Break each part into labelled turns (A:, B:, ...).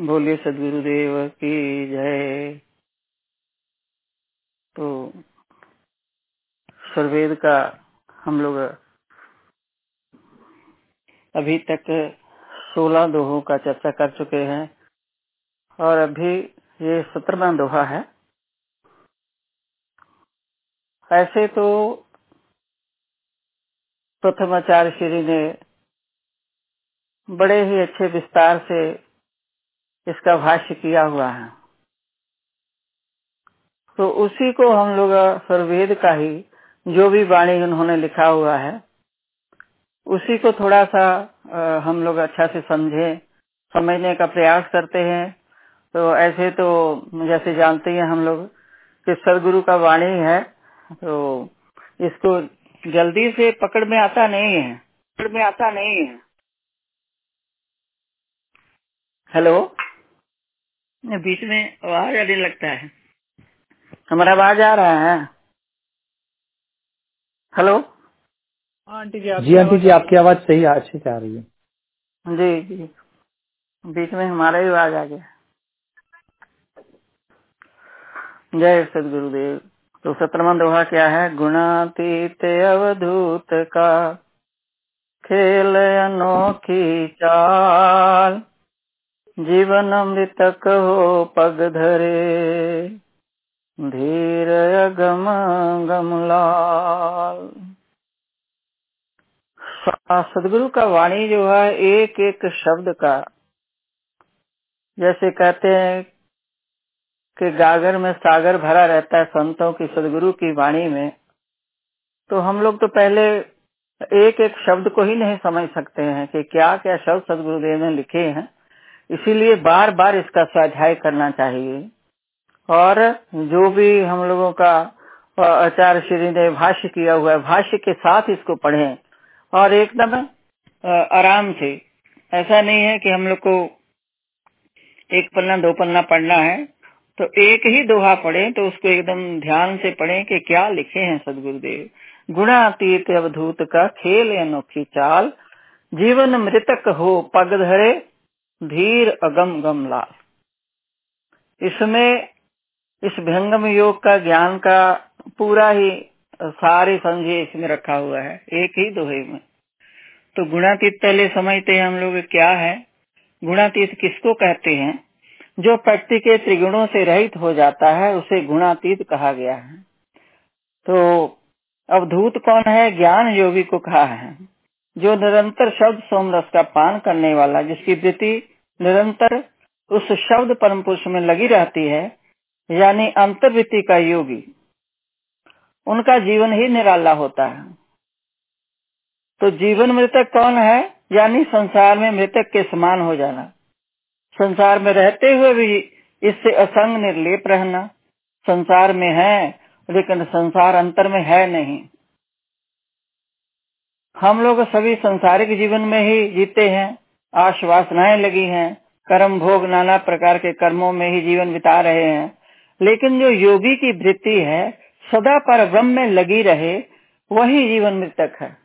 A: बोलिए सदगुरुदेव की जय। तो सर्वेद का हम लोग अभी तक सोलह दोहों का चर्चा कर चुके हैं और अभी ये सत्रहवा दोहा है। ऐसे तो प्रथमाचार्य श्री ने बड़े ही अच्छे विस्तार से इसका भाष्य किया हुआ है। तो उसी को हम लोग सर्वेद का ही जो भी वाणी उन्होंने लिखा हुआ है, उसी को थोड़ा सा हम लोग अच्छा से समझे, समझने का प्रयास करते हैं। तो ऐसे तो जैसे जानते हैं हम लोग कि सदगुरु का वाणी है तो इसको जल्दी से पकड़ में आता नहीं है। पकड़ में आता नहीं है। हेलो? बीच में आवाज़ आने लगता है। हमारा आवाज़ आ रहा है। हेलो?
B: आंटी जी जी आंटी जी आपकी आवाज़ सही अच्छे आ रही है।
A: जी जी। बीच में हमारा ही आवाज़ आ गया। जय सदगुरुदेव। तो सत्रवा दोहा क्या है? गुणातीत अवधूत का खेल अनोखी चाल। जीवन अमृतक हो पग धरे। धीर गम गमलाल सदगुरु का वाणी जो है एक एक शब्द का। जैसे कहते हैं कि गागर में सागर भरा रहता है संतों की सदगुरु की वाणी में तो हम लोग तो पहले एक एक शब्द को ही नहीं समझ सकते हैं कि क्या क्या शब्द सदगुरुदेव ने लिखे हैं। इसीलिए बार बार इसका स्वाध्याय करना चाहिए। और जो भी हम लोगों का आचार्य श्री ने भाष्य किया हुआ है, भाष्य के साथ इसको पढ़ें। और एकदम आराम से। ऐसा नहीं है कि हम लोग को एक पन्ना, दो पन्ना पढ़ना है। तो एक ही दोहा पढ़े तो उसको एकदम ध्यान से पढ़े कि क्या लिखे हैं सदगुरुदेव। गुणातीत अवधूत का खेल अनोखी चाल। जीवन मृतक हो पग धरे धीर अगम गम लाल। इसमें, इस भंगम योग का ज्ञान का पूरा ही सारे संजय इसमें रखा हुआ है, एक ही दोहे में। तो गुणातीत पहले समझते हैं हम लोग क्या है। गुणातीत किसको कहते हैं? जो प्रकृति के त्रिगुणों से रहित हो जाता है, उसे गुणातीत कहा गया है। तो अवधूत कौन है? ज्ञान योगी को कहा है। जो निरंतर शब्द सोमरस का पान करने वाला, जिसकी वृत्ति निरंतर उस शब्द परम पुरुष में लगी रहती है, यानी अंतर्वृत्ति का योगी। उनका जीवन ही निराला होता है। तो जीवन मृतक कौन है? यानी संसार में मृतक के समान हो जाना। संसार में रहते हुए भी इससे असंग निर्लेप रहना। संसार में है, लेकिन संसार अंतर में है नहीं। हम लोग सभी संसारिक जीवन में ही जीते हैं। आश्वासनाएँ लगी हैं, कर्म भोग नाना प्रकार के कर्मों में ही जीवन बिता रहे हैं। लेकिन जो योगी की वृत्ति है, सदा पर ब्रह्म में लगी रहे, वही जीवन मृतक है।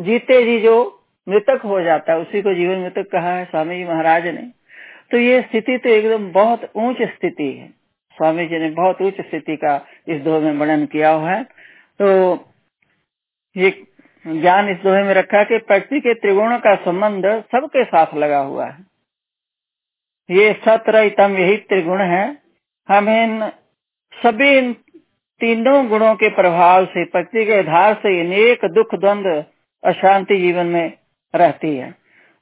A: जीते जी जो मृतक हो जाता है, उसी को जीवन मृतक कहा है स्वामी जी महाराज ने। तो ये स्थिति तो एकदम बहुत ऊंच स्थिति है। स्वामी जी ने बहुत उच्च स्थिति का इस दोहे में वर्णन किया हुआ है। तो ये ज्ञान इस दोहे में रखा कि प्रकृति के त्रिगुणों का संबंध सबके साथ लगा हुआ है। ये सत्रतम यही त्रिगुण है। हम इन सभी इन तीनों गुणों के प्रभाव से प्रकृति के आधार से अनेक दुख, द्वंद, अशांति जीवन में रहती है।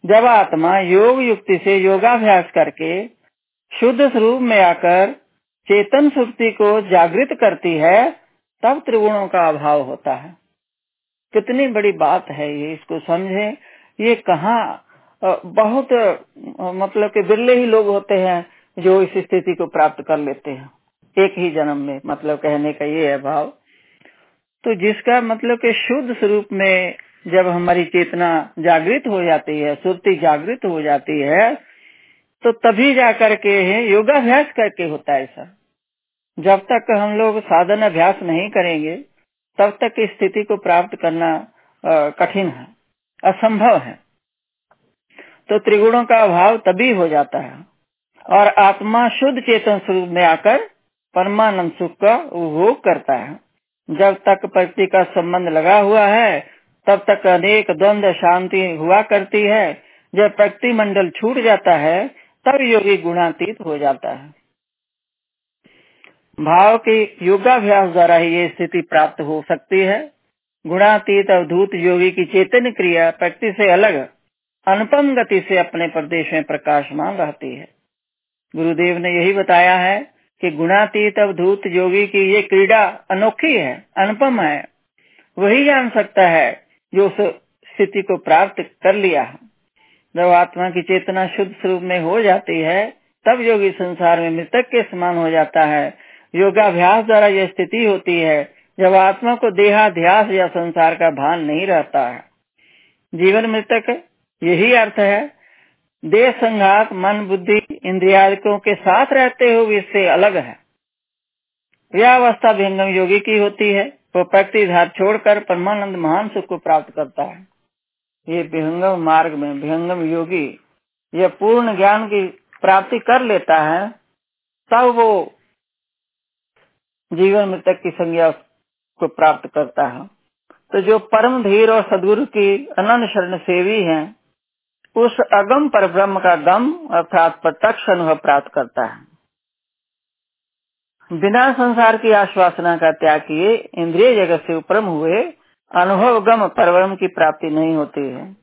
A: जब आत्मा योग युक्ति से योगाभ्यास करके शुद्ध स्वरूप में आकर चेतन सुक्ति को जागृत करती है, तब त्रिगुणों का अभाव होता है। कितनी बड़ी बात है ये, इसको समझे। ये कहाँ बहुत मतलब के बिरले ही लोग होते हैं जो इस स्थिति को प्राप्त कर लेते हैं। एक ही जन्म में मतलब कहने का ये है भाव। तो जिसका मतलब कि शुद्ध स्वरूप में जब हमारी चेतना जागृत हो जाती है, सुरती जागृत हो जाती है तो तभी जा करके योगाभ्यास करके होता है ऐसा। जब तक हम लोग साधन अभ्यास नहीं करेंगे तब तक इस स्थिति को प्राप्त करना कठिन है, असंभव है। तो त्रिगुणों का अभाव तभी हो जाता है, और आत्मा शुद्ध चेतन स्वरूप में आकर परमानंद सुख का उपभोग करता है। जब तक प्रकृति का संबंध लगा हुआ है, तब तक अनेक द्वंद शांति हुआ करती है। जब प्रकृति मंडल छूट जाता है, तब योगी गुणातीत हो जाता है। भाव के योगाभ्यास द्वारा ही ये स्थिति प्राप्त हो सकती है। गुणातीत अवधूत योगी की चेतन क्रिया प्रकृति से अलग, अनुपम गति से अपने प्रदेश में प्रकाशमान रहती है। गुरुदेव ने यही बताया है कि गुणातीत अवधूत योगी की ये क्रीड़ा अनोखी है, अनुपम है। वही जान सकता है जो उस स्थिति को प्राप्त कर लिया है। जब आत्मा की चेतना शुद्ध स्वरूप में हो जाती है, तब योगी संसार में मृतक के समान हो जाता है। योगाभ्यास द्वारा यह स्थिति होती है, जब आत्मा को देहाध्यास या संसार का भान नहीं रहता है। जीवन मृतक, यही अर्थ है, देह संघात, मन, बुद्धि, इंद्रियादिकों के साथ रहते हुए इससे अलग है। यह अवस्था विहंगम योगी की होती है, वो प्रकृति धार छोड़कर परमानंद महान सुख को प्राप्त करता है। ये विहंगम मार्ग में विहंगम योगी, यह पूर्ण ज्ञान की प्राप्ति कर लेता है, तब वो जीवन मृतक की संज्ञा को प्राप्त करता है। तो जो परम धीर और सदगुरु की अनंत शरण सेवी है, उस अगम पर ब्रह्म का गम अर्थात प्रत्यक्ष अनुभव प्राप्त करता है। बिना संसार की आश्वासना का त्याग किए इंद्रिय जगत से उपरम हुए अनुभव गम परवरम की प्राप्ति नहीं होती है।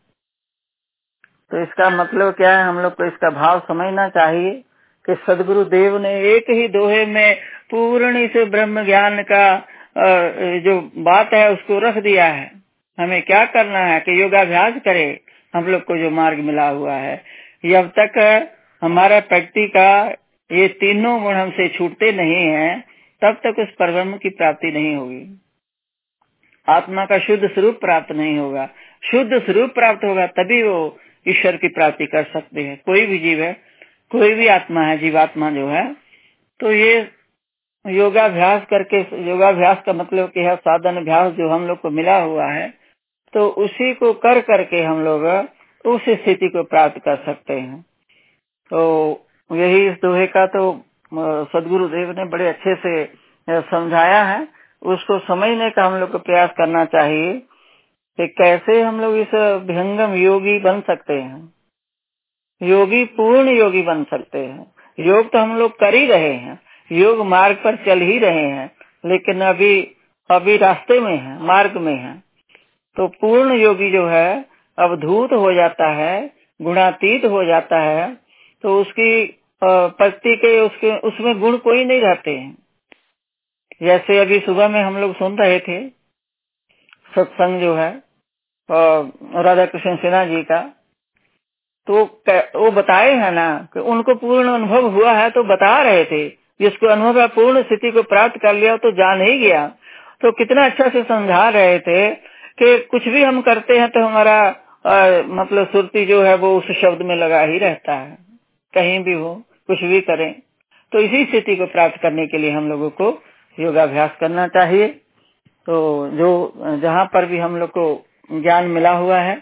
A: तो इसका मतलब क्या है? हम लोग को इसका भाव समझना चाहिए। कि सदगुरु देव ने एक ही दोहे में पूर्ण इस ब्रह्म ज्ञान का जो बात है उसको रख दिया है। हमें क्या करना है कि योगाभ्यास करे, हम लोग को जो मार्ग मिला हुआ है। जब तक हमारा प्रकृति का ये तीनों गुण हमसे छूटते नहीं हैं, तब तक उस परब्रह्म की प्राप्ति नहीं होगी। आत्मा का शुद्ध स्वरूप प्राप्त नहीं होगा। शुद्ध स्वरूप प्राप्त होगा, तभी वो ईश्वर की प्राप्ति कर सकते हैं। कोई भी जीव है कोई भी आत्मा है, जीवात्मा जो है तो ये योगाभ्यास करके, योगाभ्यास का मतलब कि है साधन अभ्यास जो हम लोग को मिला हुआ है तो उसी को कर करके हम लोग उस स्थिति को प्राप्त कर सकते हैं। तो यही इस दोहे का तो सदगुरु देव ने बड़े अच्छे से समझाया है। उसको समझने का हम लोग को प्रयास करना चाहिए कि कैसे हम लोग इस विहंगम योगी बन सकते हैं। योगी पूर्ण योगी बन सकते हैं। योग तो हम लोग कर ही रहे हैं। योग मार्ग पर चल ही रहे हैं, लेकिन अभी अभी रास्ते में है, मार्ग में है। तो पूर्ण योगी जो है, अवधूत हो जाता है, गुणातीत हो जाता है तो उसकी पक्ति के उसके, उसमें गुण कोई नहीं रहते हैं। जैसे अभी सुबह में हम लोग सुन रहे थे, सत्संग जो है राधा कृष्ण सिन्हा जी का तो वो बताए हैं ना कि उनको पूर्ण अनुभव हुआ है तो बता रहे थे। जिसको अनुभव है पूर्ण स्थिति को प्राप्त कर लिया तो जान ही गया। तो कितना अच्छा से समझा रहे थे कि कुछ भी हम करते हैं तो हमारा आ, मतलब सुरती जो है वो उस शब्द में लगा ही रहता है। कहीं भी हो कुछ भी करें। तो इसी स्थिति को प्राप्त करने के लिए हम लोगों को योगाभ्यास करना चाहिए। तो जो जहाँ पर भी हम लोग को ज्ञान मिला हुआ है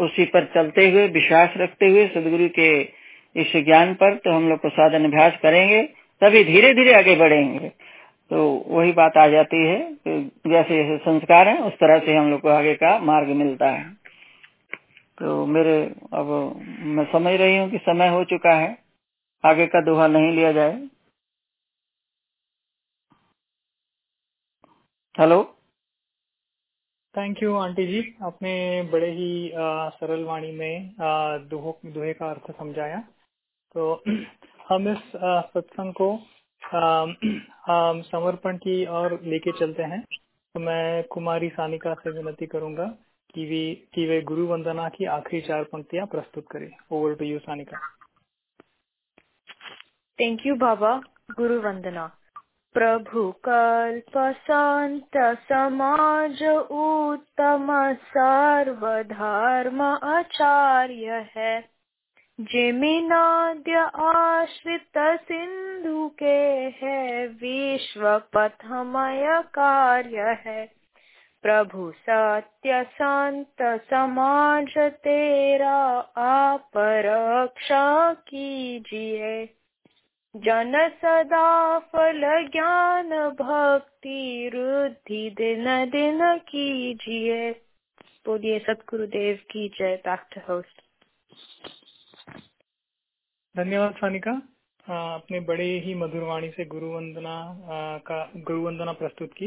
A: उसी पर चलते हुए, विश्वास रखते हुए सदगुरु के इस ज्ञान पर तो हम लोग को साधन अभ्यास करेंगे, तभी धीरे धीरे आगे बढ़ेंगे। तो वही बात आ जाती है तो जैसे जैसे संस्कार है, उस तरह से हम लोग को आगे का मार्ग मिलता है। तो मेरे, अब मैं समझ रही हूँ कि समय हो चुका है। आगे का दोहा नहीं लिया जाए। Hello?
B: Thank you aunty ji आपने बड़े ही सरल वाणी में दोहे का अर्थ समझाया। तो हम इस सत्संग को समर्पण की और लेके चलते हैं। तो मैं कुमारी सानिका से विनती करूँगा कि वे कि वे गुरु वंदना की आखिरी चार पंक्तियाँ प्रस्तुत करें। Over to you Sanika.
C: Thank you बाबा गुरु वंदना। प्रभु कल्प संत समाज उत्तम सर्वधर्म आचार्य है। जिमिनाद्य आश्रित सिंधु के है विश्व पथमय कार्य है। प्रभु सत्य संत समाज तेरा आप रक्षा कीजिए। जन सदा फल ज्ञान भक्ति रुद्धि दिन दिन कीजिए। बोलिए सतगुरुदेव की जय बैक टू होस्ट।
B: धन्यवाद सानिका। आपने बड़े ही मधुर वाणी से गुरु वंदना का गुरु वंदना प्रस्तुत की।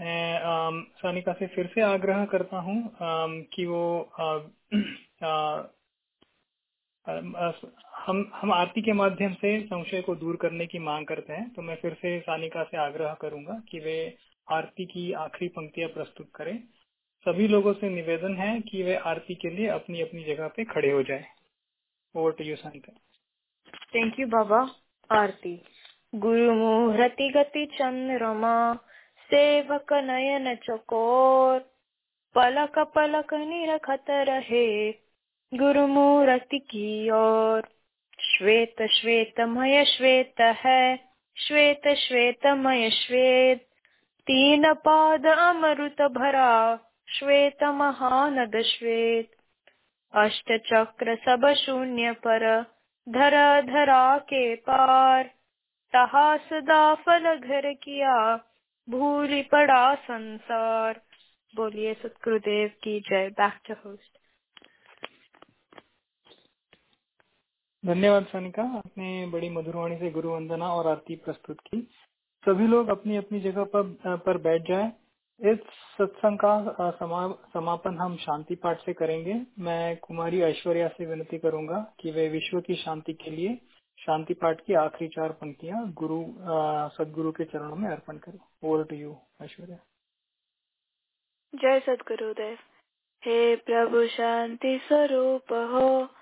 B: मैं सानिका से फिर से आग्रह करता हूँ कि वो आ, आ, हम हम आरती के माध्यम से संशय को दूर करने की मांग करते हैं तो मैं फिर से सानिका से आग्रह करूँगा कि वे आरती की आखिरी पंक्तियाँ प्रस्तुत करें। सभी लोगों से निवेदन है कि वे आरती के लिए अपनी अपनी जगह पे खड़े हो जाए। Over to you Sanika.
C: Thank you बाबा आरती। गुरु मुहूर्ति गति चंद्रमा, सेवक नयन चकोर पलक पलक निरखत रहे। गुरुमूर्ति की ओर। श्वेत श्वेतमय श्वेत है। श्वेत श्वेतमय श्वेत। तीन पाद अमृत भरा। श्वेत महानद श्वेत। अष्ट चक्र सब शून्य पर। धरा धरा के पार। तहा सदा फल घर किया। भूल पड़ा संसार। बोलिए सतगुरुदेव की जय। बैक टू होस्ट
B: धन्यवाद सानिका आपने बड़ी मधुरवाणी से गुरु वंदना और आरती प्रस्तुत की। सभी लोग अपनी अपनी जगह पर पर बैठ जाएँ। इस सत्संग का समा, समापन हम शांति पाठ से करेंगे। मैं कुमारी ऐश्वर्या से विनती करूँगा कि वे विश्व की शांति के लिए शांति पाठ की आखिरी चार पंक्तियाँ गुरु सदगुरु के चरणों में अर्पण करें। Over to you Aishwarya.
C: जय सदगुरुदेव। हे प्रभु शांति स्वरूप हो।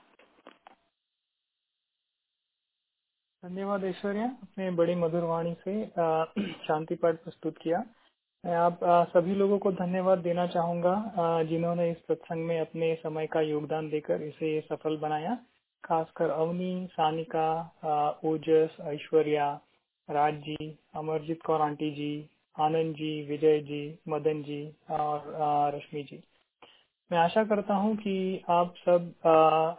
B: धन्यवाद ऐश्वर्या अपने बड़ी मधुर वाणी से शांति पाठ प्रस्तुत किया। मैं आप सभी लोगों को धन्यवाद देना चाहूँगा जिन्होंने इस सत्संग में अपने समय का योगदान देकर इसे सफल बनाया। खासकर अवनी, सानिका ओजस, ऐश्वर्या राज जी अमरजीत कौर आंटी जी, आनंद जी, विजय जी, मदन जी और रश्मि जी। मैं आशा करता हूँ कि आप सब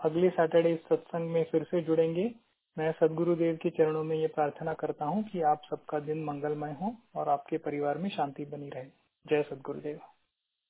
B: अगले सैटरडे इस सत्संग में फिर से जुड़ेंगे। मैं सदगुरुदेव के चरणों में ये प्रार्थना करता हूँ कि आप सबका दिन मंगलमय हो और आपके परिवार में शांति बनी रहे। जय सदगुरुदेव।